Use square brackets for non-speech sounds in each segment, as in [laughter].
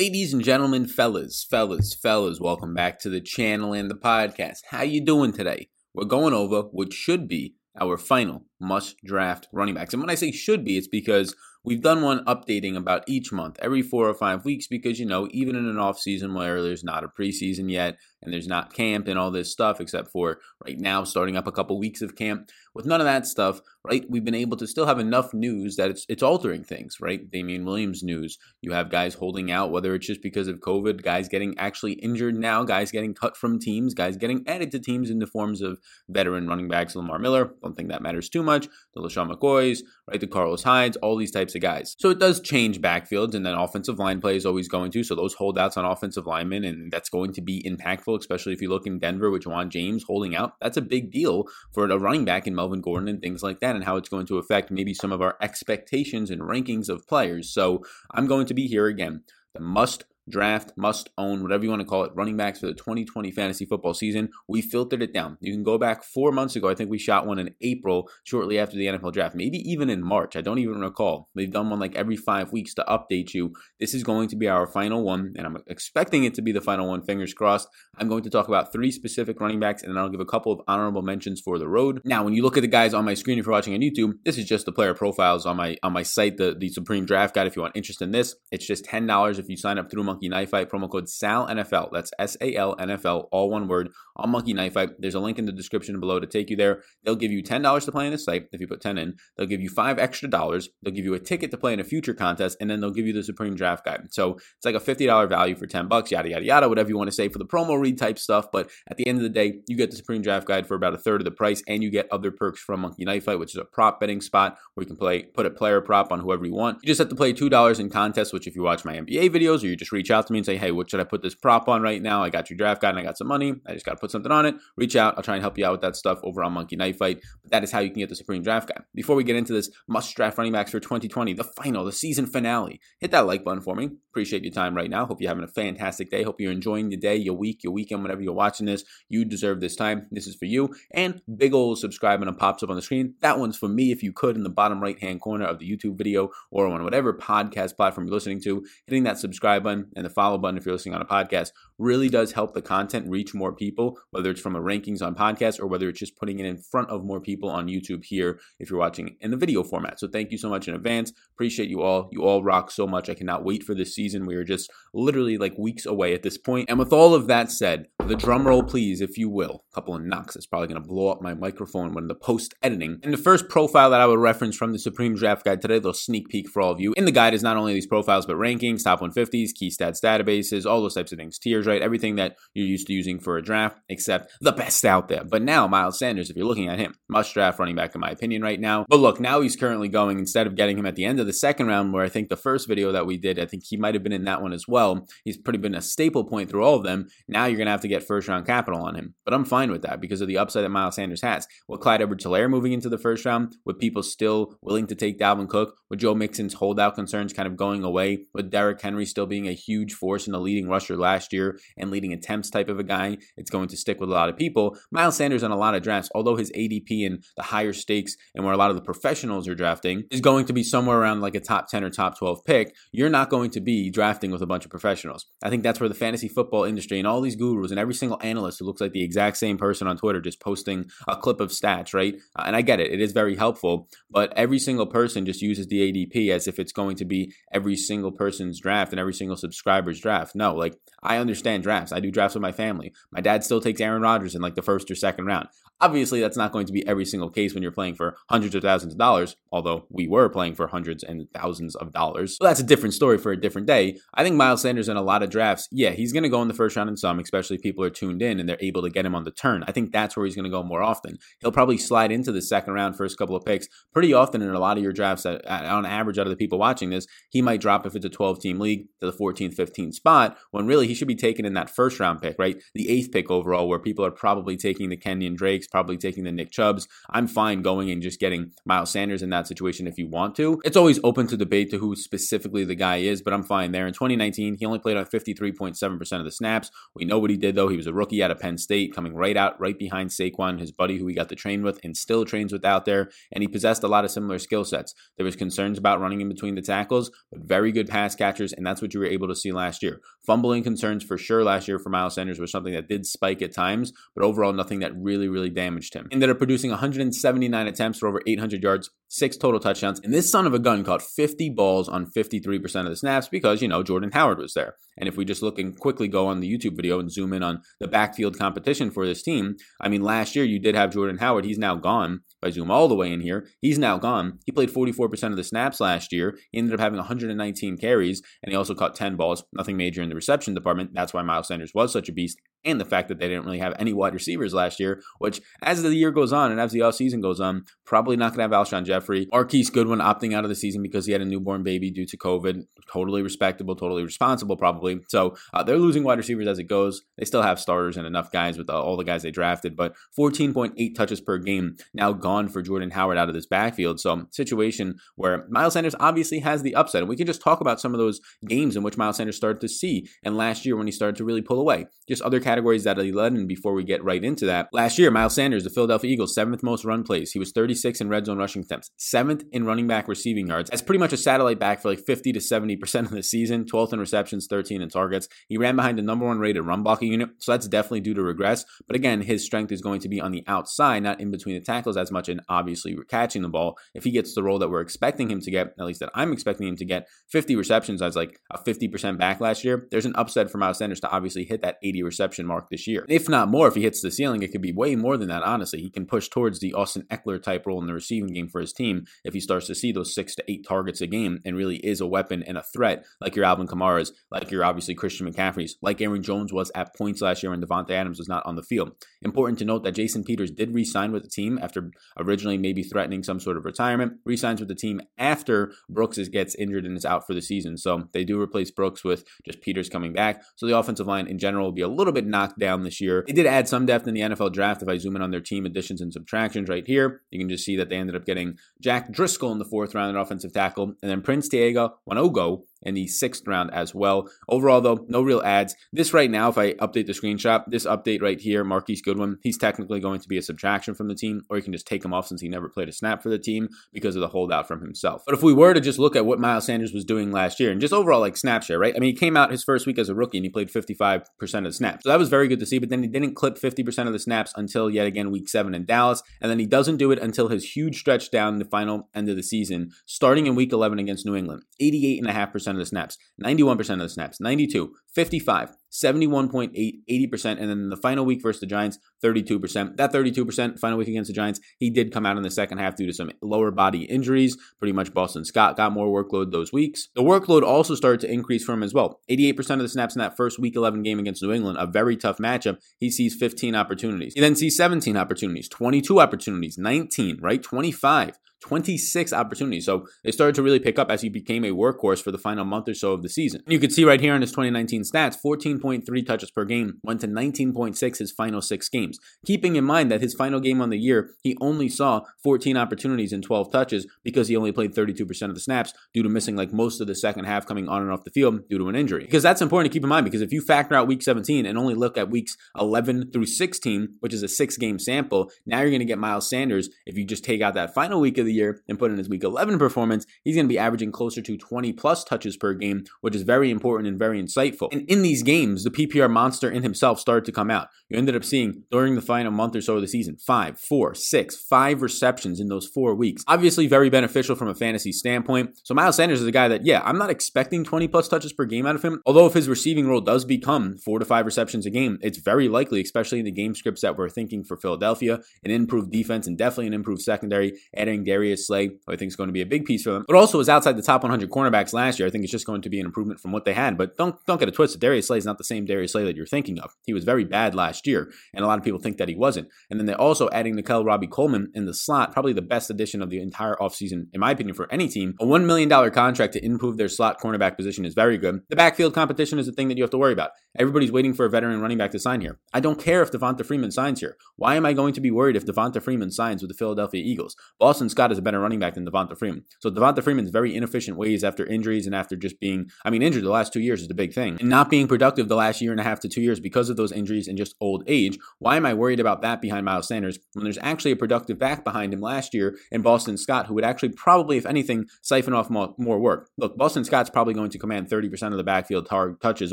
Ladies and gentlemen, fellas, fellas, fellas, welcome back to the channel and the podcast. How you doing today? We're going over what should be our final must draft running backs. And when I say should be, it's because we've done one updating about each month, every four or five weeks, because you know, even in an off season where there's not a preseason yet and there's not camp and all this stuff, except for right now starting up a couple weeks of camp, with none of that stuff, right? We've been able to still have enough news that it's it's altering things, right? Damien Williams news. You have guys holding out, whether it's just because of COVID, guys getting actually injured now, guys getting cut from teams, guys getting added to teams in the forms of veteran running backs, Lamar Miller. Don't think that matters too much. The LeSean McCoys, right? The Carlos Hydes, all these types of guys. So it does change backfields, and then offensive line play is always going to. So those holdouts on offensive linemen, and that's going to be impactful, especially if you look in Denver with Ja'Wuan James holding out. That's a big deal for a running back in Melvin Gordon and things like that, and how it's going to affect maybe some of our expectations and rankings of players. So I'm going to be here again. The must draft, must own, whatever you want to call it, running backs for the 2020 fantasy football season. We filtered it down. You can go back four months ago. I think we shot one in April, shortly after the NFL draft, maybe even in March. I don't even recall. We've done one like every five weeks to update you. This is going to be our final one, and I'm expecting it to be the final one. Fingers crossed. I'm going to talk about three specific running backs, and then I'll give a couple of honorable mentions for the road. Now, when you look at the guys on my screen, if you're watching on YouTube, this is just the player profiles on my on my site, the, the Supreme Draft Guide. If you want interest in this, it's just ten dollars if you sign up through Monkey Knife Fight promo code SAL NFL. That's S A L N F L, all one word on Monkey Knife Fight. There's a link in the description below to take you there. They'll give you $10 to play on the site if you put 10 in. They'll give you five extra dollars. They'll give you a ticket to play in a future contest, and then they'll give you the Supreme Draft Guide. So it's like a $50 value for 10 bucks, yada, yada, yada, whatever you want to say for the promo read type stuff. But at the end of the day, you get the Supreme Draft Guide for about a third of the price, and you get other perks from Monkey Knife Fight, which is a prop betting spot where you can play, put a player prop on whoever you want. You just have to play $2 in contests, which if you watch my NBA videos or you just reach out to me and say, hey, what should I put this prop on right now? I got your draft guide and I got some money. I just got to put something on it. Reach out. I'll try and help you out with that stuff over on Monkey Knife Fight. But that is how you can get the Supreme Draft Guide. Before we get into this must draft running backs for 2020, the final, the season finale, hit that like button for me. Appreciate your time right now. Hope you're having a fantastic day. Hope you're enjoying your day, your week, your weekend, whenever you're watching this. You deserve this time. This is for you. And big old subscribe button pops up on the screen. That one's for me if you could in the bottom right hand corner of the YouTube video or on whatever podcast platform you're listening to. Hitting that subscribe button and the follow button if you're listening on a podcast really does help the content reach more people, whether it's from a rankings on podcasts or whether it's just putting it in front of more people on YouTube here if you're watching in the video format. So thank you so much in advance. Appreciate you all. You all rock so much. I cannot wait for this season. We are just literally like weeks away at this point. And with all of that said, the drum roll, please, if you will. A couple of knocks. It's probably going to blow up my microphone when the post editing. And the first profile that I would reference from the Supreme Draft Guide today, little sneak peek for all of you. In the guide is not only these profiles, but rankings, top 150s, key stats databases, all those types of things, tiers, right? Everything that you're used to using for a draft, except the best out there. But now, Miles Sanders, if you're looking at him, must draft running back, in my opinion, right now. But look, now he's currently going, instead of getting him at the end of the second round, where I think the first video that we did, I think he might have been in that one as well. He's pretty been a staple point through all of them. Now you're going to have to get first round capital on him. But I'm fine with that because of the upside that Miles Sanders has. With Clyde Edwards Helaire moving into the first round, with people still willing to take Dalvin Cook, with Joe Mixon's holdout concerns kind of going away, with Derrick Henry still being a huge force in the leading rusher last year and leading attempts type of a guy, it's going to stick with a lot of people. Miles Sanders on a lot of drafts, although his ADP and the higher stakes and where a lot of the professionals are drafting is going to be somewhere around like a top 10 or top 12 pick, you're not going to be drafting with a bunch of professionals. I think that's where the fantasy football industry and all these gurus and every single analyst who looks like the exact same person on Twitter just posting a clip of stats, right? Uh, and I get it, it is very helpful, but every single person just uses the ADP as if it's going to be every single person's draft and every single subscriber's draft. No, like I understand drafts. I do drafts with my family. My dad still takes Aaron Rodgers in like the first or second round. Obviously, that's not going to be every single case when you're playing for hundreds of thousands of dollars, although we were playing for hundreds and thousands of dollars. But that's a different story for a different day. I think Miles Sanders in a lot of drafts, yeah, he's going to go in the first round in some, especially if people are tuned in and they're able to get him on the turn. I think that's where he's going to go more often. He'll probably slide into the second round, first couple of picks pretty often in a lot of your drafts. That, on average, out of the people watching this, he might drop if it's a 12 team league to the 14th, 15th spot when really he should be taken in that first round pick, right? The eighth pick overall, where people are probably taking the Kenyon Drakes, probably taking the Nick Chubbs. I'm fine going and just getting Miles Sanders in that situation if you want to. It's always open to debate to who specifically the guy is, but I'm fine there. In 2019, he only played on 53.7% of the snaps. We know what he did though. He was a rookie out of Penn State, coming right out, right behind Saquon, his buddy who he got to train with and still trains with out there. And he possessed a lot of similar skill sets. There was concerns about running in between the tackles, but very good pass catchers, and that's what you were able to see last year. Fumbling concerns for sure last year for Miles Sanders was something that did spike at times, but overall nothing that really, really damaged him. Ended up producing 179 attempts for over 800 yards, six total touchdowns, and this son of a gun caught 50 balls on 53% of the snaps because, you know, Jordan Howard was there. And if we just look and quickly go on the YouTube video and zoom in on the backfield competition for this team, I mean, last year you did have Jordan Howard. He's now gone. I zoom all the way in here, he's now gone. He played 44% of the snaps last year. He ended up having 119 carries, and he also caught 10 balls. Nothing major in the reception department. That's why Miles Sanders was such a beast and the fact that they didn't really have any wide receivers last year, which as the year goes on and as the offseason goes on, probably not going to have Alshon Jeffery. Marquise Goodwin opting out of the season because he had a newborn baby due to COVID. Totally respectable, totally responsible, probably. So uh, they're losing wide receivers as it goes. They still have starters and enough guys with uh, all the guys they drafted, but 14.8 touches per game now gone for Jordan Howard out of this backfield. So situation where Miles Sanders obviously has the upset. And we can just talk about some of those games in which Miles Sanders started to see and last year when he started to really pull away. Just other categories that he led in before we get right into that. Last year, Miles Sanders, the Philadelphia Eagles, seventh most run plays. He was 36 in red zone rushing attempts, seventh in running back receiving yards. That's pretty much a satellite back for like 50 to 70% of the season, 12th in receptions, 13 in targets. He ran behind the number one rated run blocking unit, so that's definitely due to regress. But again, his strength is going to be on the outside, not in between the tackles as much, and obviously catching the ball. If he gets the role that we're expecting him to get, at least that I'm expecting him to get, 50 receptions as like a 50% back last year, there's an upside for Miles Sanders to obviously hit that 80 reception mark this year. If not more, if he hits the ceiling, it could be way more than that, honestly. He can push towards the Austin Ekeler type role in the receiving game for his team if he starts to see those six to eight targets a game and really is a weapon and a threat like your Alvin Kamara's, like your obviously Christian McCaffrey's, like Aaron Jones was at points last year when Davante Adams was not on the field. Important to note that Jason Peters did re-sign with the team after originally maybe threatening some sort of retirement. Resigns with the team after Brooks gets injured and is out for the season. So they do replace Brooks with just Peters coming back. So the offensive line in general will be a little bit knocked down this year. They did add some depth in the NFL draft. If I zoom in on their team additions and subtractions right here, you can just see that they ended up getting Jack Driscoll in the fourth round at offensive tackle, and then Prince Tega Wanogho in the sixth round as well. Overall, though, no real ads. This right now, if I update the screenshot, this update right here, Marquise Goodwin, he's technically going to be a subtraction from the team, or you can just take him off since he never played a snap for the team because of the holdout from himself. But if we were to just look at what Miles Sanders was doing last year and just overall like snap share, right? I mean, he came out his first week as a rookie and he played 55% of the snaps. So that was very good to see, but then he didn't clip 50% of the snaps until yet again week seven in Dallas. And then he doesn't do it until his huge stretch down the final end of the season, starting in week 11 against New England. 88.5% of the snaps. 91% of the snaps, 92, 55, 71.8, 80%. And then the final week versus the Giants, 32%. That 32% final week against the Giants, he did come out in the second half due to some lower body injuries. Pretty much Boston Scott got more workload those weeks. The workload also started to increase for him as well. 88% of the snaps in that first week 11 game against New England, a very tough matchup. He sees 15 opportunities. He then sees 17 opportunities, 22 opportunities, 19, right? 25. 26 opportunities. So they started to really pick up as he became a workhorse for the final month or so of the season. You can see right here in his 2019 stats 14.3 touches per game, went to 19.6 his final six games. Keeping in mind that his final game on the year, he only saw 14 opportunities and 12 touches because he only played 32% of the snaps due to missing like most of the second half coming on and off the field due to an injury. Because that's important to keep in mind because if you factor out week 17 and only look at weeks 11 through 16, which is a six game sample, now you're going to get Miles Sanders if you just take out that final week of the year and put in his week 11 performance, he's going to be averaging closer to 20 plus touches per game, which is very important and very insightful. And in these games, the PPR monster in himself started to come out. You ended up seeing during the final month or so of the season five, four, six, five receptions in those four weeks. Obviously, very beneficial from a fantasy standpoint. So Miles Sanders is a guy that, yeah, I'm not expecting 20 plus touches per game out of him. Although if his receiving role does become four to five receptions a game, it's very likely, especially in the game scripts that we're thinking for Philadelphia, an improved defense and definitely an improved secondary, adding Darius Slay, who I think is going to be a big piece for them, but also was outside the top 100 cornerbacks last year. I think it's just going to be an improvement from what they had. But don't don't get it twisted. Darius Slay is not the same Darius Slay that you're thinking of. He was very bad last year, and a lot of people think that he wasn't. And then they're also adding Nickell Robey-Coleman in the slot, probably the best addition of the entire offseason, in my opinion, for any team. A $1 million contract to improve their slot cornerback position is very good. The backfield competition is the thing that you have to worry about. Everybody's waiting for a veteran running back to sign here. I don't care if Devonta Freeman signs here. Why am I going to be worried if Devonta Freeman signs with the Philadelphia Eagles? Boston Scott Scott is a better running back than Devonta Freeman. So Devonta Freeman's very inefficient ways after injuries and after just being, I mean, injured the last two years is the big thing, and not being productive the last year and a half to two years because of those injuries and just old age. Why am I worried about that behind Miles Sanders when there's actually a productive back behind him last year in Boston Scott, who would actually probably, if anything, siphon off more, more work? Look, Boston Scott's probably going to command 30% of the backfield tar- touches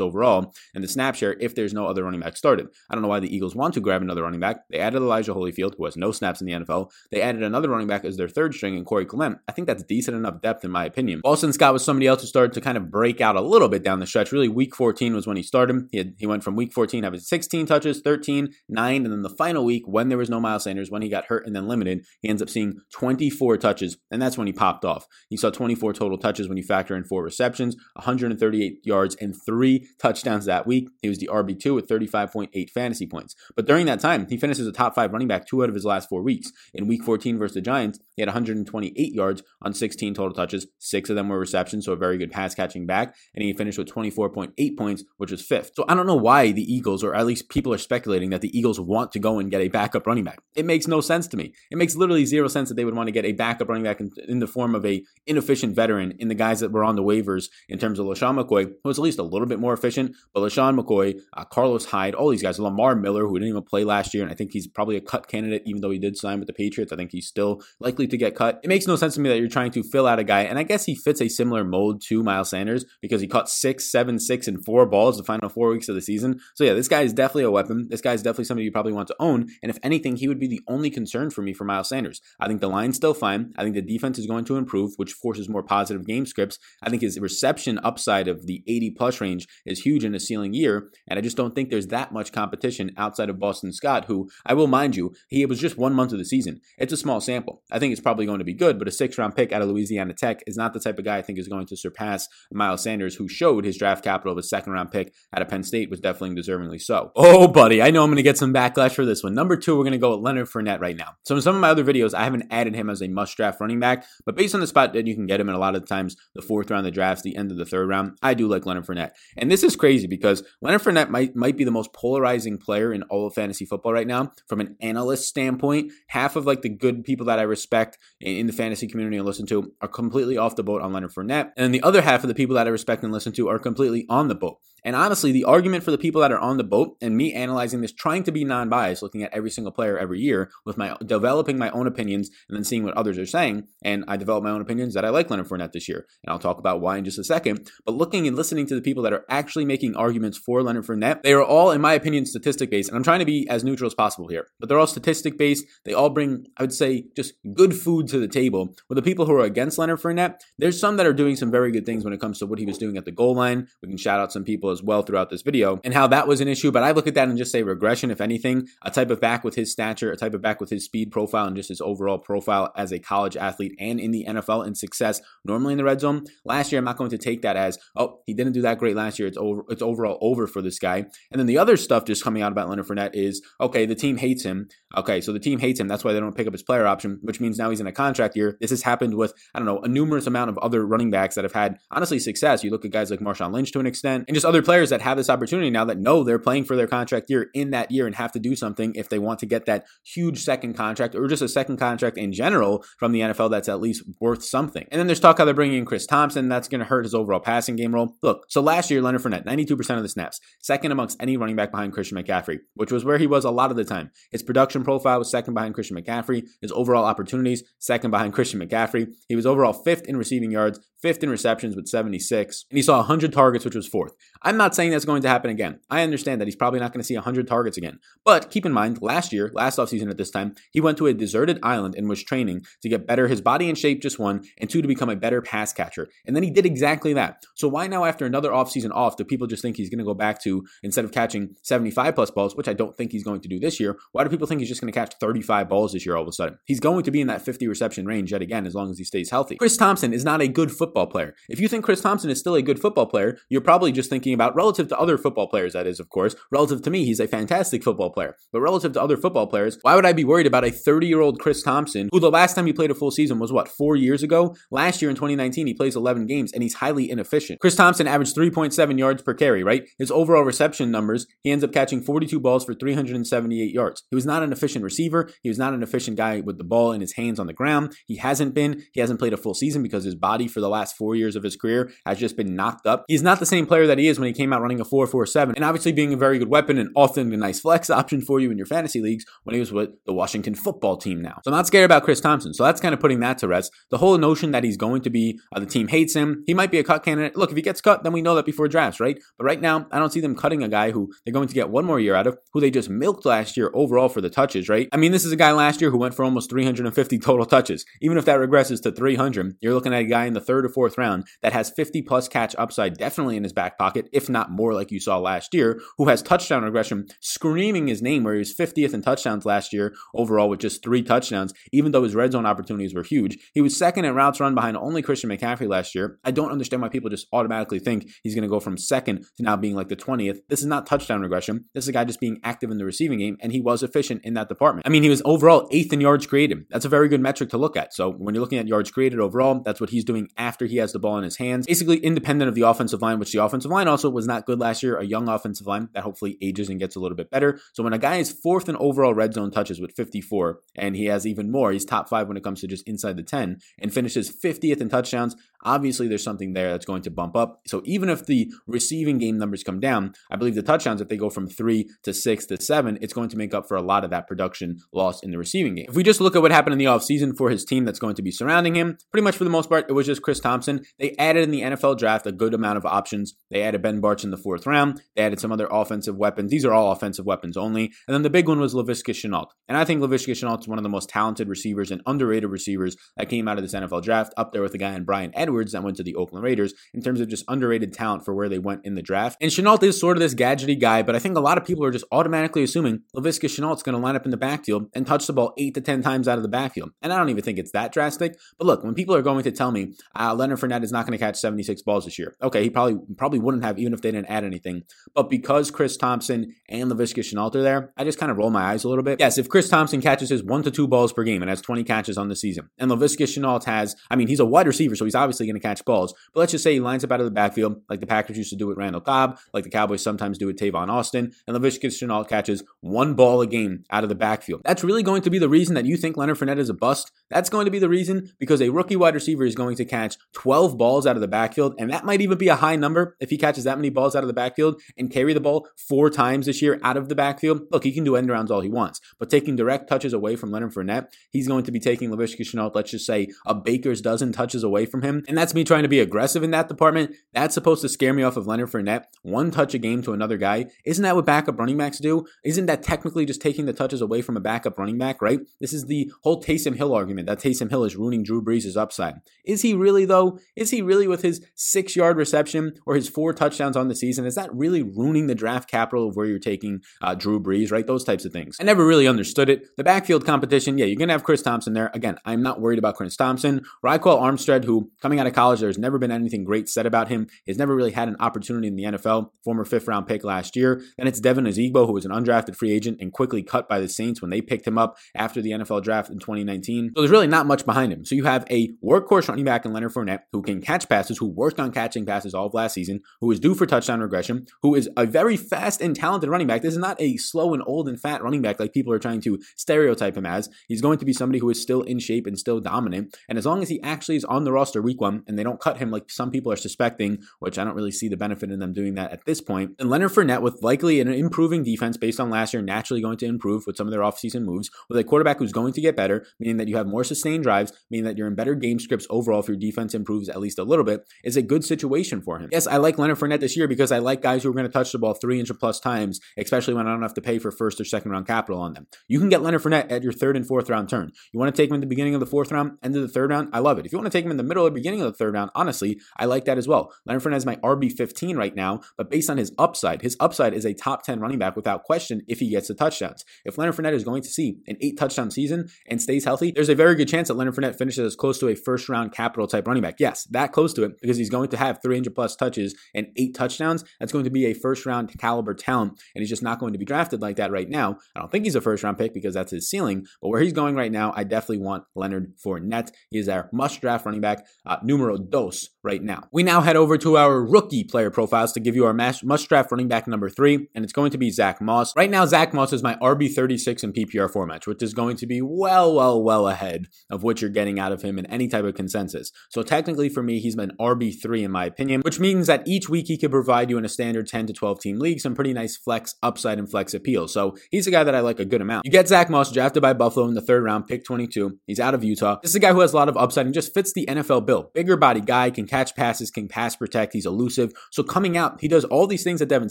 overall and the snap share if there's no other running back started. I don't know why the Eagles want to grab another running back. They added Elijah Holyfield, who has no snaps in the NFL. They added another running back as their third string in Corey Clement. I think that's decent enough depth in my opinion. Boston Scott was somebody else who started to kind of break out a little bit down the stretch. Really, week 14 was when he started. He, had, he went from week 14 having 16 touches, 13, 9, and then the final week when there was no Miles Sanders, when he got hurt and then limited, he ends up seeing 24 touches, and that's when he popped off. He saw 24 total touches when you factor in four receptions, 138 yards, and three touchdowns that week. He was the RB2 with 35.8 fantasy points. But during that time, he finished as a top five running back two out of his last four weeks. In week 14 versus the Giants, he had 128 yards on 16 total touches. Six of them were receptions, so a very good pass catching back. And he finished with 24.8 points, which was fifth. So I don't know why the Eagles, or at least people are speculating that the Eagles want to go and get a backup running back. It makes no sense to me. It makes literally zero sense that they would want to get a backup running back in, in the form of a inefficient veteran in the guys that were on the waivers in terms of LeSean McCoy, who was at least a little bit more efficient, but LeSean McCoy, uh, Carlos Hyde, all these guys, Lamar Miller, who didn't even play last year, and I think he's probably a cut candidate, even though he did sign with the Patriots. I think he's still likely to get cut. It makes no sense to me that you're trying to fill out a guy, and I guess he fits a similar mold to Miles Sanders because he caught six, seven, six, and four balls the final four weeks of the season. So yeah, this guy is definitely a weapon. This guy is definitely somebody you probably want to own, and if anything, he would be the only concern for me for Miles Sanders. I think the line's still fine. I think the defense is going to improve, which forces more positive game scripts. I think his reception upside of the 80 plus range is huge in a ceiling year, and I just don't think there's that much competition outside of Boston Scott, who I will mind you, he was just one month of the season. It's a small sample. I think it's probably going to be good, but a six round pick out of Louisiana Tech is not the type of guy I think is going to surpass Miles Sanders, who showed his draft capital of a second round pick out of Penn State was definitely deservingly so. Oh, buddy, I know I'm going to get some backlash for this one. Number two, we're going to go with Leonard Fournette right now. So in some of my other videos, I haven't added him as a must draft running back, but based on the spot that you can get him in a lot of the times, the fourth round of the drafts, the end of the third round, I do like Leonard Fournette. And this is crazy because Leonard Fournette might, might be the most polarizing player in all of fantasy football right now from an analyst standpoint. Half of like the good people that I respect in the fantasy community and listen to are completely off the boat on Leonard Fournette. And the other half of the people that I respect and listen to are completely on the boat. And honestly, the argument for the people that are on the boat and me analyzing this, trying to be non-biased, looking at every single player every year with my developing my own opinions and then seeing what others are saying. And I develop my own opinions that I like Leonard Fournette this year. And I'll talk about why in just a second. But looking and listening to the people that are actually making arguments for Leonard Fournette, they are all, in my opinion, statistic based. And I'm trying to be as neutral as possible here. But they're all statistic based. They all bring, I would say, just good food to the table. With the people who are against Leonard Fournette, there's some that are doing some very good things when it comes to what he was doing at the goal line. We can shout out some people as well throughout this video and how that was an issue. But I look at that and just say regression, if anything, a type of back with his stature, a type of back with his speed profile and just his overall profile as a college athlete and in the NFL and success normally in the red zone. Last year, I'm not going to take that as, oh, he didn't do that great last year. It's over, it's overall over for this guy. And then the other stuff just coming out about Leonard Fournette is, okay, the team hates him. Okay, so the team hates him. That's why they don't pick up his player option, which means now he's in a contract year. This has happened with, I don't know, a numerous amount of other running backs that have had, honestly, success. You look at guys like Marshawn Lynch to an extent, and just other players that have this opportunity now that know they're playing for their contract year in that year and have to do something if they want to get that huge second contract or just a second contract in general from the NFL that's at least worth something. And then there's talk how they're bringing in Chris Thompson. That's going to hurt his overall passing game role. Look, so last year, Leonard Fournette, 92% of the snaps, second amongst any running back behind Christian McCaffrey, which was where he was a lot of the time. His production profile was second behind Christian McCaffrey. His overall opportunities, second behind Christian McCaffrey. He was overall fifth in receiving yards, fifth in receptions with 76, and he saw 100 targets, which was fourth. I'm not saying that's going to happen again. I understand that he's probably not going to see 100 targets again. But keep in mind, last year, last offseason at this time, he went to a deserted island and was training to get better his body and shape, just one, and two, to become a better pass catcher. And then he did exactly that. So why now, after another offseason off, do people just think he's going to go back to, instead of catching 75 plus balls, which I don't think he's going to do this year, why do people think he's just going to catch 35 balls this year all of a sudden? He's going to be in that 50 reception range yet again, as long as he stays healthy. Chris Thompson is not a good football football player. If you think Chris Thompson is still a good football player, you're probably just thinking about relative to other football players, that is, of course. Relative to me, he's a fantastic football player. But relative to other football players, why would I be worried about a 30 year old Chris Thompson, who the last time he played a full season was what, four years ago? Last year in 2019, he plays 11 games and he's highly inefficient. Chris Thompson averaged 3.7 yards per carry, right? His overall reception numbers, he ends up catching 42 balls for 378 yards. He was not an efficient receiver. He was not an efficient guy with the ball in his hands on the ground. He hasn't been. He hasn't played a full season because his body for the last four years of his career has just been knocked up. He's not the same player that he is when he came out running a 4.47 and obviously being a very good weapon and often a nice flex [laughs] option for you in your fantasy leagues when he was with the Washington football team now. So I'm not scared about Chris Thompson. So that's kind of putting that to rest. The whole notion that he's going to be, uh, the team hates him. He might be a cut candidate. Look, if he gets cut, then we know that before drafts, right? But right now, I don't see them cutting a guy who they're going to get one more year out of, who they just milked last year overall for the touches, right? I mean, this is a guy last year who went for almost 350 total touches. Even if that regresses to 300, you're looking at a guy in the third or fourth round that has 50 plus catch upside definitely in his back pocket, if not more like you saw last year, who has touchdown regression screaming his name where he was 50th in touchdowns last year overall with just three touchdowns, even though his red zone opportunities were huge. He was second in routes run behind only Christian McCaffrey last year. I don't understand why people just automatically think he's going to go from second to now being like the 20th. This is not touchdown regression. This is a guy just being active in the receiving game, and he was efficient in that department. I mean, he was overall eighth in yards created. That's a very good metric to look at. So when you're looking at yards created overall, that's what he's doing after he has the ball in his hands. Basically, independent of the offensive line, which the offensive line also was not good last year. A young offensive line that hopefully ages and gets a little bit better. So when a guy is fourth in overall red zone touches with 54, and he has even more, he's top five when it comes to just inside the 10, and finishes 50th in touchdowns. Obviously, there's something there that's going to bump up. So even if the receiving game numbers come down, I believe the touchdowns, if they go from three to six to seven, it's going to make up for a lot of that production loss in the receiving game. If we just look at what happened in the offseason for his team that's going to be surrounding him, pretty much for the most part, it was just Chris Thompson. They added in the NFL draft a good amount of options. They added Ben Bartch in the fourth round. They added some other offensive weapons. These are all offensive weapons only. And then the big one was Laviska Shenault. And I think Laviska Shenault is one of the most talented receivers and underrated receivers that came out of this NFL draft, up there with the guy in Bryan Edwards that went to the Oakland Raiders in terms of just underrated talent for where they went in the draft. And Shenault is sort of this gadgety guy, but I think a lot of people are just automatically assuming Laviska Shenault's going to line up in the backfield and touch the ball eight to 10 times out of the backfield. And I don't even think it's that drastic. But look, when people are going to tell me uh, Leonard Fournette is not going to catch 76 balls this year, okay, he probably probably wouldn't have even if they didn't add anything. But because Chris Thompson and Laviska Shenault are there, I just kind of roll my eyes a little bit. Yes, if Chris Thompson catches his one to two balls per game and has 20 catches on the season, and Laviska Shenault has, I mean, he's a wide receiver, so he's obviously going to catch balls. But let's just say he lines up out of the backfield like the Packers used to do with Randall Cobb, like the Cowboys sometimes do with Tavon Austin, and Laviska Shenault catches one ball a game out of the backfield. That's really going to be the reason that you think Leonard Fournette is a bust. That's going to be the reason because a rookie wide receiver is going to catch 12 balls out of the backfield, and that might even be a high number if he catches that many balls out of the backfield and carry the ball four times this year out of the backfield. Look, he can do end rounds all he wants, but taking direct touches away from Leonard Fournette, he's going to be taking Laviska Shenault, let's just say a baker's dozen touches away from him. And that's me trying to be aggressive in that department. That's supposed to scare me off of Leonard Fournette. One touch a game to another guy. Isn't that what backup running backs do? Isn't that technically just taking the touches away from a backup running back, right? This is the whole Taysom Hill argument that Taysom Hill is ruining Drew Brees' upside. Is he really, though? Is he really with his six yard reception or his four touchdowns on the season? Is that really ruining the draft capital of where you're taking uh, Drew Brees, right? Those types of things. I never really understood it. The backfield competition, yeah, you're going to have Chris Thompson there. Again, I'm not worried about Chris Thompson. Ryquell Armstead, who coming out of college, there's never been anything great said about him. He's never really had an opportunity in the NFL, former fifth round pick last year. And it's Devine Ozigbo, who was an undrafted free agent and quickly cut by the Saints when they picked him up after the NFL draft in 2019. So there's really not much behind him. So you have a workhorse running back in Leonard Fournette who can catch passes, who worked on catching passes all of last season, who is due for touchdown regression, who is a very fast and talented running back. This is not a slow and old and fat running back like people are trying to stereotype him as. He's going to be somebody who is still in shape and still dominant. And as long as he actually is on the roster week one and they don't cut him like some people are suspecting, which I don't really see the benefit in them doing that at this point. and Leonard Fournette with likely an improving defense based on last year, naturally going to improve with some of their offseason moves, with a quarterback who's going to get better, meaning that you have more sustained drives, meaning that you're in better game scripts overall if your defense improves at least a little bit, is a good situation for him. Yes, I like Leonard Fournette this year because I like guys who are going to touch the ball 300 plus times, especially when I don't have to pay for first or second round capital on them. You can get Leonard Fournette at your third and fourth round turn. You want to take him in the beginning of the fourth round, end of the third round, I love it. If you want to take him in the middle or beginning of the third round, honestly, I like that as well. Leonard Fournette is my RB15 right now, but based on his upside, his upside is a top 10 running back without question if he gets the touchdowns. If Leonard Fournette is going to see an eight touchdown season and stays healthy, there's a very good chance that Leonard Fournette finishes as close to a first round capital type running back. Yes, that close to it because he's going to have 300 plus touches and eight touchdowns. That's going to be a first round caliber talent, and he's just not going to be drafted like that right now. I don't think he's a first round pick because that's his ceiling, but where he's going right now, I definitely want Leonard Fournette. He is our must draft running back, uh, numero dos right now. We now head over to our rookie player profiles to give you our must draft running back number three, and it's going to be Zach Moss. Right now, Zach Moss is my RB36 in PPR formats, which is going to be well, well, well ahead of what you're getting out of him in any type of consensus. So technically for me, he's been RB3 in my opinion, which means that each week he could provide you in a standard 10 to 12 team league some pretty nice flex upside and flex appeal. So he's a guy that I like a good amount. You get Zach Moss drafted by Buffalo in the third round, pick 22. He's out of Utah. This is a guy who has a lot of upside and just fits the NFL bill. Bigger body guy, can catch passes, can pass protect. He's elusive. So coming out, he does all these things that Devin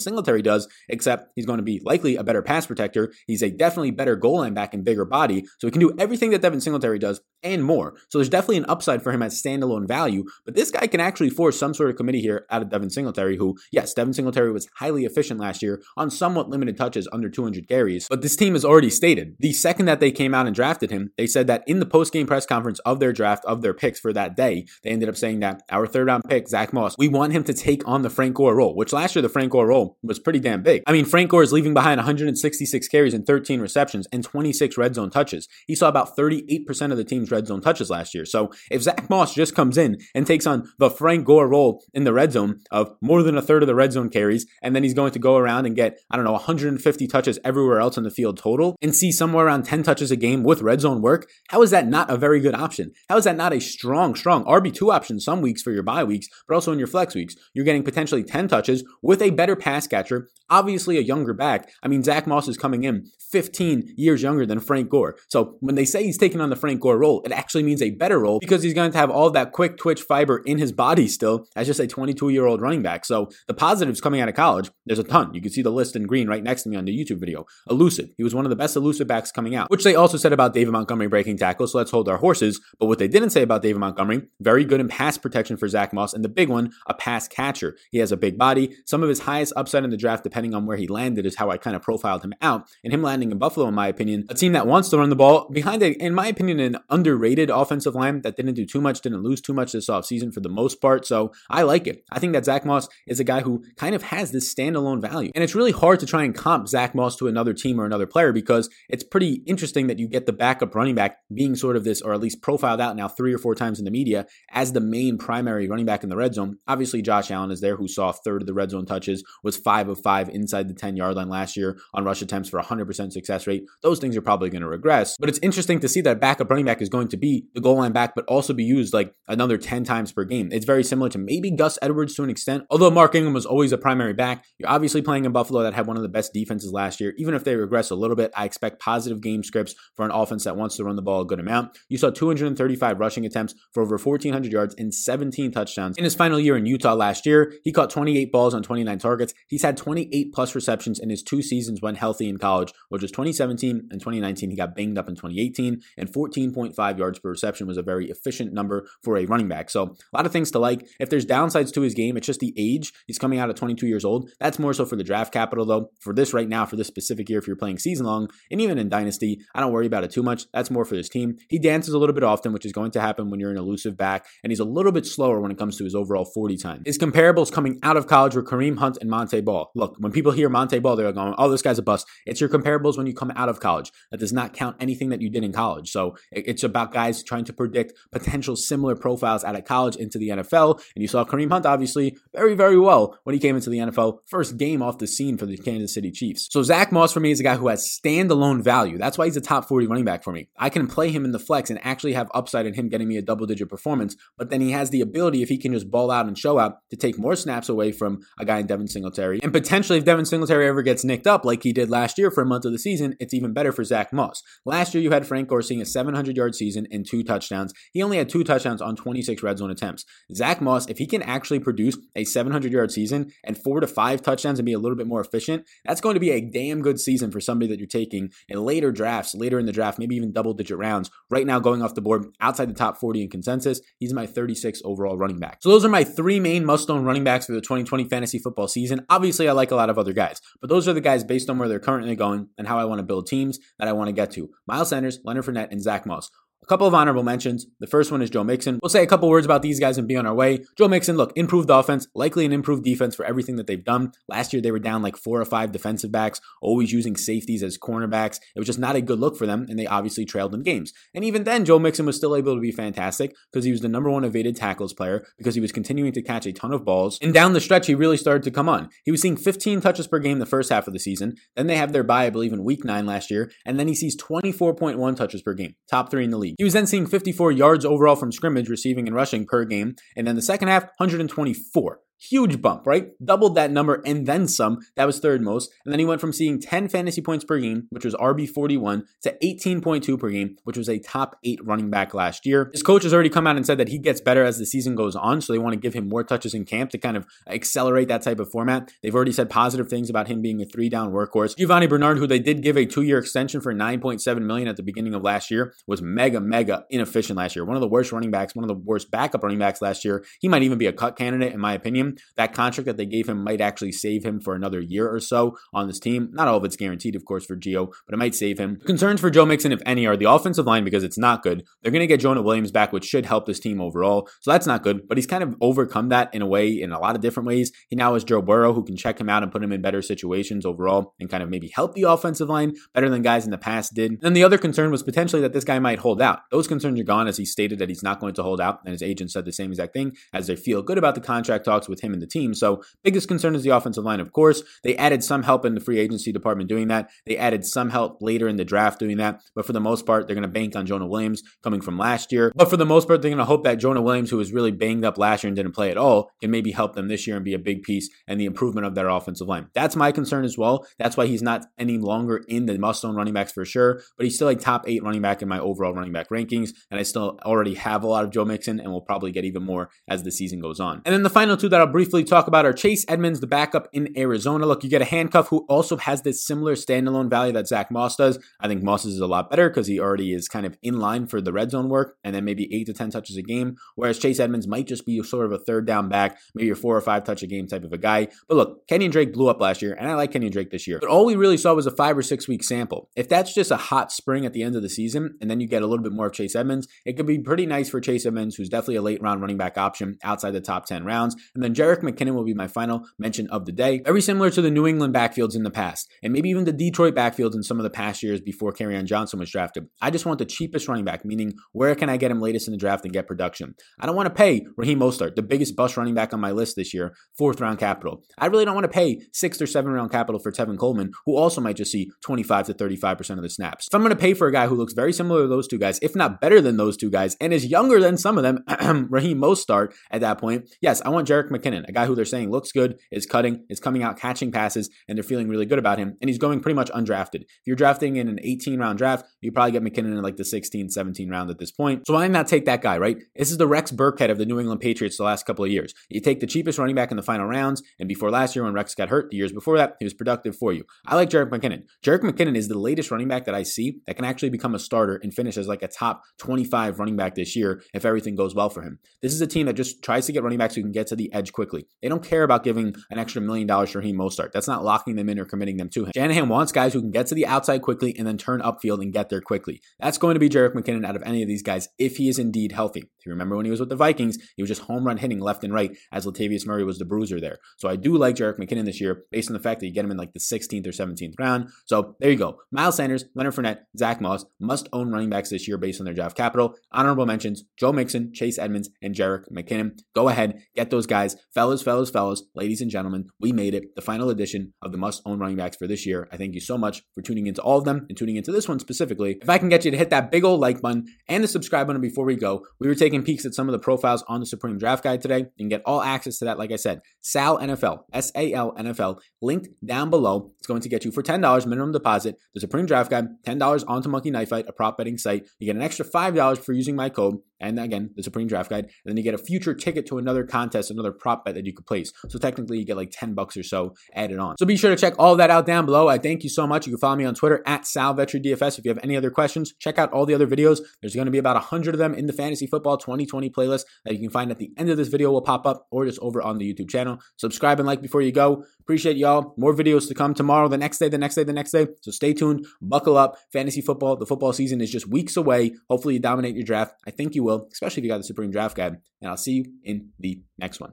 Singletary does, except he's going to be likely a better pass protector. He's a definitely better goal line back and bigger body. So he can do everything that Devin Singletary does and more. So there's definitely an upside for him as standalone value, but this guy can actually force some sort of committee here out of Devin Singletary, who, yes, Devin Singletary was highly efficient last year on somewhat limited touches under 200 carries. But this team has already stated the second that they came out and drafted him, they said that in the post game press conference of their draft, of their picks for that day, they ended up saying that our third round pick, Zach Moss, we want him to take on the Frank Gore role, which last year the Frank Gore role was pretty damn big. I mean, Frank Gore is leaving behind 166 carries and 13 receptions and 26 red zone touches. He saw about 38% of the team's red zone touches last year. So if Zach Moss just comes in and takes on the Frank Gore role in the red zone of more than a third of the red zone carries, and then he's going to go around and get, I don't know, 150 touches everywhere else in the field total and see somewhere around 10 touches a game with red zone work, how is that not a very good option? How is that not a strong, strong RB2 option some weeks for your bye weeks, but also in your flex weeks? You're getting potentially 10 touches with a better pass catcher, obviously a younger back. I mean, Zach Moss is coming in 15 years younger than Frank Gore. So when they say he's taking on the Frank Gore role, it actually means a better role because he's going to have all that quick twitch fiber in his body still as just a 22 year old running back. So the positives coming out of college, there's a ton. You can see the list in green right next to me on the YouTube video. Elusive. He was one of the best elusive backs coming out, which they also said about David Montgomery breaking tackles. So let's hold our horses. But what they didn't say about David Montgomery, very good in pass protection for Zach Moss. And the big one, a pass catcher. He has a big body. Some of his highest upside in the draft, depending on where he landed, is how I kind of profiled him out. And him landing in Buffalo, in my opinion, a team that wants to run the ball behind a, in my opinion, an underrated offensive line that didn't do too much, didn't lose too much this offseason for the most part. So I like it. I think that Zach Moss is a guy who kind of has this standalone value. And it's really hard to try and comp Zach Moss to another team or another player because it's pretty interesting that you get the backup running back being sort of this, or at least profiled out now three or four times in the media as the main primary running back in the red zone. Obviously, Josh Allen is there, who saw a third of the red zone touches, was five of five inside the 10 yard line last year on rush attempts for 100% success rate. Those things are probably going to regress. But it's interesting to see that backup running back is going to be the goal line back, but also be used like another 10 times per game. It's very similar to maybe Gus Edwards to an extent. Although Mark Ingram was always a primary back, you're obviously playing in Buffalo that had one of the best defenses last year. Even if they regress a little bit, I expect positive game scripts for an offense that wants to run the ball a good amount. You saw 235 rushing attempts for over 1,400 yards and 17 touchdowns. In his final year in Utah last year, he caught 28 balls on 29 targets. He's had 28 plus receptions in his two seasons when healthy in college, which was 2017 and 2019. He got banged up in 2018, and 14.5 yards per reception was a very efficient number for a running back. So a lot of things to like. If there's downsides to his game, it's just the age. He's coming out at 22 years old. That's more so for the draft capital, though. For this right now, for this specific year, if you're playing season long, and even in Dynasty, I don't worry about it too much. That's more for this team. He dances a little bit often, which is going to happen when you're an elusive back, and he's a little bit slower when it comes to his overall 40 time. His comparables coming out of college were Kareem Hunt and Montee Ball. Look, when people hear Montee Ball, they're going, oh, this guy's a bust. It's your comparables when you come out of college. That does not count anything that you did in college. So it's about guys trying to predict potential similar profiles out of college into the NFL. And you saw Kareem Hunt, obviously, very, very well when he came into the NFL. First game off the scene for the Kansas City Chiefs. So Zach Moss for me is a guy who has standalone value. That's why he's a top 40 running back for me. I can play him in the flex and actually have upside in him getting me a double digit performance, but then he has the ability, if he can just ball out and show out, to take more snaps away from a guy in Devin Singletary. And potentially, if Devin Singletary ever gets nicked up like he did last year for a month of the season, it's even better for Zach Moss. Last year, you had Frank Gore seeing a 700 yard season and two touchdowns. He only had two touchdowns on 26 red zone attempts. Zach Moss, if he can actually produce a 700 yard season and four to five touchdowns and be a little bit more efficient, that's going to be a damn good season for somebody that you're taking in later drafts, later in the draft, maybe even double digit rounds. Right now, going off the board outside the top 40 in consensus, he's He's my 36 overall running back. So those are my three main must-own running backs for the 2020 fantasy football season. Obviously, I like a lot of other guys, but those are the guys based on where they're currently going and how I want to build teams that I want to get to. Miles Sanders, Leonard Fournette, and Zach Moss. Couple of honorable mentions. The first one is Joe Mixon. We'll say a couple words about these guys and be on our way. Joe Mixon, look, improved offense, likely an improved defense for everything that they've done. Last year, they were down like four or five defensive backs, always using safeties as cornerbacks. It was just not a good look for them, and they obviously trailed in games. And even then, Joe Mixon was still able to be fantastic because he was the number one evaded tackles player because he was continuing to catch a ton of balls. And down the stretch, he really started to come on. He was seeing 15 touches per game the first half of the season. Then they have their bye, I believe, in week nine last year. And then he sees 24.1 touches per game, top three in the league. He was then seeing 54 yards overall from scrimmage, receiving and rushing per game. And then the second half, 124. Huge bump, right? Doubled that number and then some. That was third most. And then he went from seeing 10 fantasy points per game, which was RB41, to 18.2 per game, which was a top eight running back last year. His coach has already come out and said that he gets better as the season goes on. So they want to give him more touches in camp to kind of accelerate that type of format. They've already said positive things about him being a three down workhorse. Giovani Bernard, who they did give a two year extension for 9.7 million at the beginning of last year, was mega, mega inefficient last year. One of the worst running backs, one of the worst backup running backs last year. He might even be a cut candidate, in my opinion. That contract that they gave him might actually save him for another year or so on this team. Not all of it's guaranteed, of course, for Gio, but it might save him. Concerns for Joe Mixon, if any, are the offensive line because it's not good. They're going to get Jonah Williams back, which should help this team overall. So that's not good, but he's kind of overcome that in a way, in a lot of different ways. He now has Joe Burrow who can check him out and put him in better situations overall and kind of maybe help the offensive line better than guys in the past did. And the other concern was potentially that this guy might hold out. Those concerns are gone as he stated that he's not going to hold out, and his agent said the same exact thing as they feel good about the contract talks with him and the team. So, biggest concern is the offensive line, of course. They added some help in the free agency department doing that. They added some help later in the draft doing that. But for the most part, they're going to bank on Jonah Williams coming from last year. But for the most part, they're going to hope that Jonah Williams, who was really banged up last year and didn't play at all, can maybe help them this year and be a big piece and the improvement of their offensive line. That's my concern as well. That's why he's not any longer in the must own running backs for sure, but he's still a top eight running back in my overall running back rankings. And I still already have a lot of Joe Mixon and will probably get even more as the season goes on. And then the final two that I'll briefly talk about our Chase Edmonds, the backup in Arizona. Look, you get a handcuff who also has this similar standalone value that Zach Moss does. I think Moss is a lot better because he already is kind of in line for the red zone work and then maybe eight to 10 touches a game. Whereas Chase Edmonds might just be sort of a third down back, maybe a four or five touch a game type of a guy. But look, Kenyon Drake blew up last year, and I like Kenyon Drake this year. But all we really saw was a five or six week sample. If that's just a hot spring at the end of the season, and then you get a little bit more of Chase Edmonds, it could be pretty nice for Chase Edmonds, who's definitely a late round running back option outside the top 10 rounds. And then Jerick McKinnon will be my final mention of the day. Very similar to the New England backfields in the past, and maybe even the Detroit backfields in some of the past years before Kerryon Johnson was drafted. I just want the cheapest running back, meaning where can I get him latest in the draft and get production? I don't want to pay Raheem Mostert, the biggest bust running back on my list this year, fourth round capital. I really don't want to pay sixth or seventh round capital for Tevin Coleman, who also might just see 25 to 35% of the snaps. If I'm going to pay for a guy who looks very similar to those two guys, if not better than those two guys, and is younger than some of them, [clears throat] Raheem Mostert at that point, yes, I want Jerick McKinnon, a guy who they're saying looks good, is cutting, is coming out catching passes, and they're feeling really good about him. And he's going pretty much undrafted. If you're drafting in an 18 round draft, you probably get McKinnon in like the 16, 17 round at this point. So why not take that guy, right? This is the Rex Burkhead of the New England Patriots the last couple of years. You take the cheapest running back in the final rounds, and before last year when Rex got hurt, the years before that, he was productive for you. I like Jerick McKinnon. Jerick McKinnon is the latest running back that I see that can actually become a starter and finish as like a top 25 running back this year if everything goes well for him. This is a team that just tries to get running backs who can get to the edge quickly. They don't care about giving an extra million dollars to Raheem Mostert. That's not locking them in or committing them to him. Shanahan wants guys who can get to the outside quickly and then turn upfield and get there quickly. That's going to be Jerick McKinnon out of any of these guys if he is indeed healthy. If you remember when he was with the Vikings, he was just home run hitting left and right as Latavius Murray was the bruiser there. So I do like Jerick McKinnon this year based on the fact that you get him in like the 16th or 17th round. So there you go. Miles Sanders, Leonard Fournette, Zach Moss must own running backs this year based on their draft capital. Honorable mentions Joe Mixon, Chase Edmonds, and Jerick McKinnon. Go ahead, get those guys. Fellas, fellas, fellas, ladies and gentlemen, we made it. The final edition of the must own running backs for this year. I thank you so much for tuning into all of them and tuning into this one specifically. If I can get you to hit that big old like button and the subscribe button before we go, we were taking peeks at some of the profiles on the Supreme Draft Guide today. You can get all access to that, like I said, Sal NFL, S A L NFL, linked down below. It's going to get you for $10 minimum deposit, the Supreme Draft Guide, $10 onto Monkey Knife Fight, a prop betting site. You get an extra $5 for using my code and again, the Supreme Draft Guide. And then you get a future ticket to another contest, another prop bet that you could place. So technically, you get like 10 bucks or so added on. So be sure to check all that out down below. I thank you so much. You can follow me on Twitter at SalVetriDFS. If you have any other questions, check out all the other videos. There's going to be about 100 of them in the Fantasy Football 2020 playlist that you can find at the end of this video will pop up or just over on the YouTube channel. Subscribe and like before you go. Appreciate y'all. More videos to come tomorrow, the next day, the next day, the next day. So stay tuned. Buckle up. Fantasy football. The football season is just weeks away. Hopefully you dominate your draft. I think you will, especially if you got the Supreme Draft Guide. And I'll see you in the next one.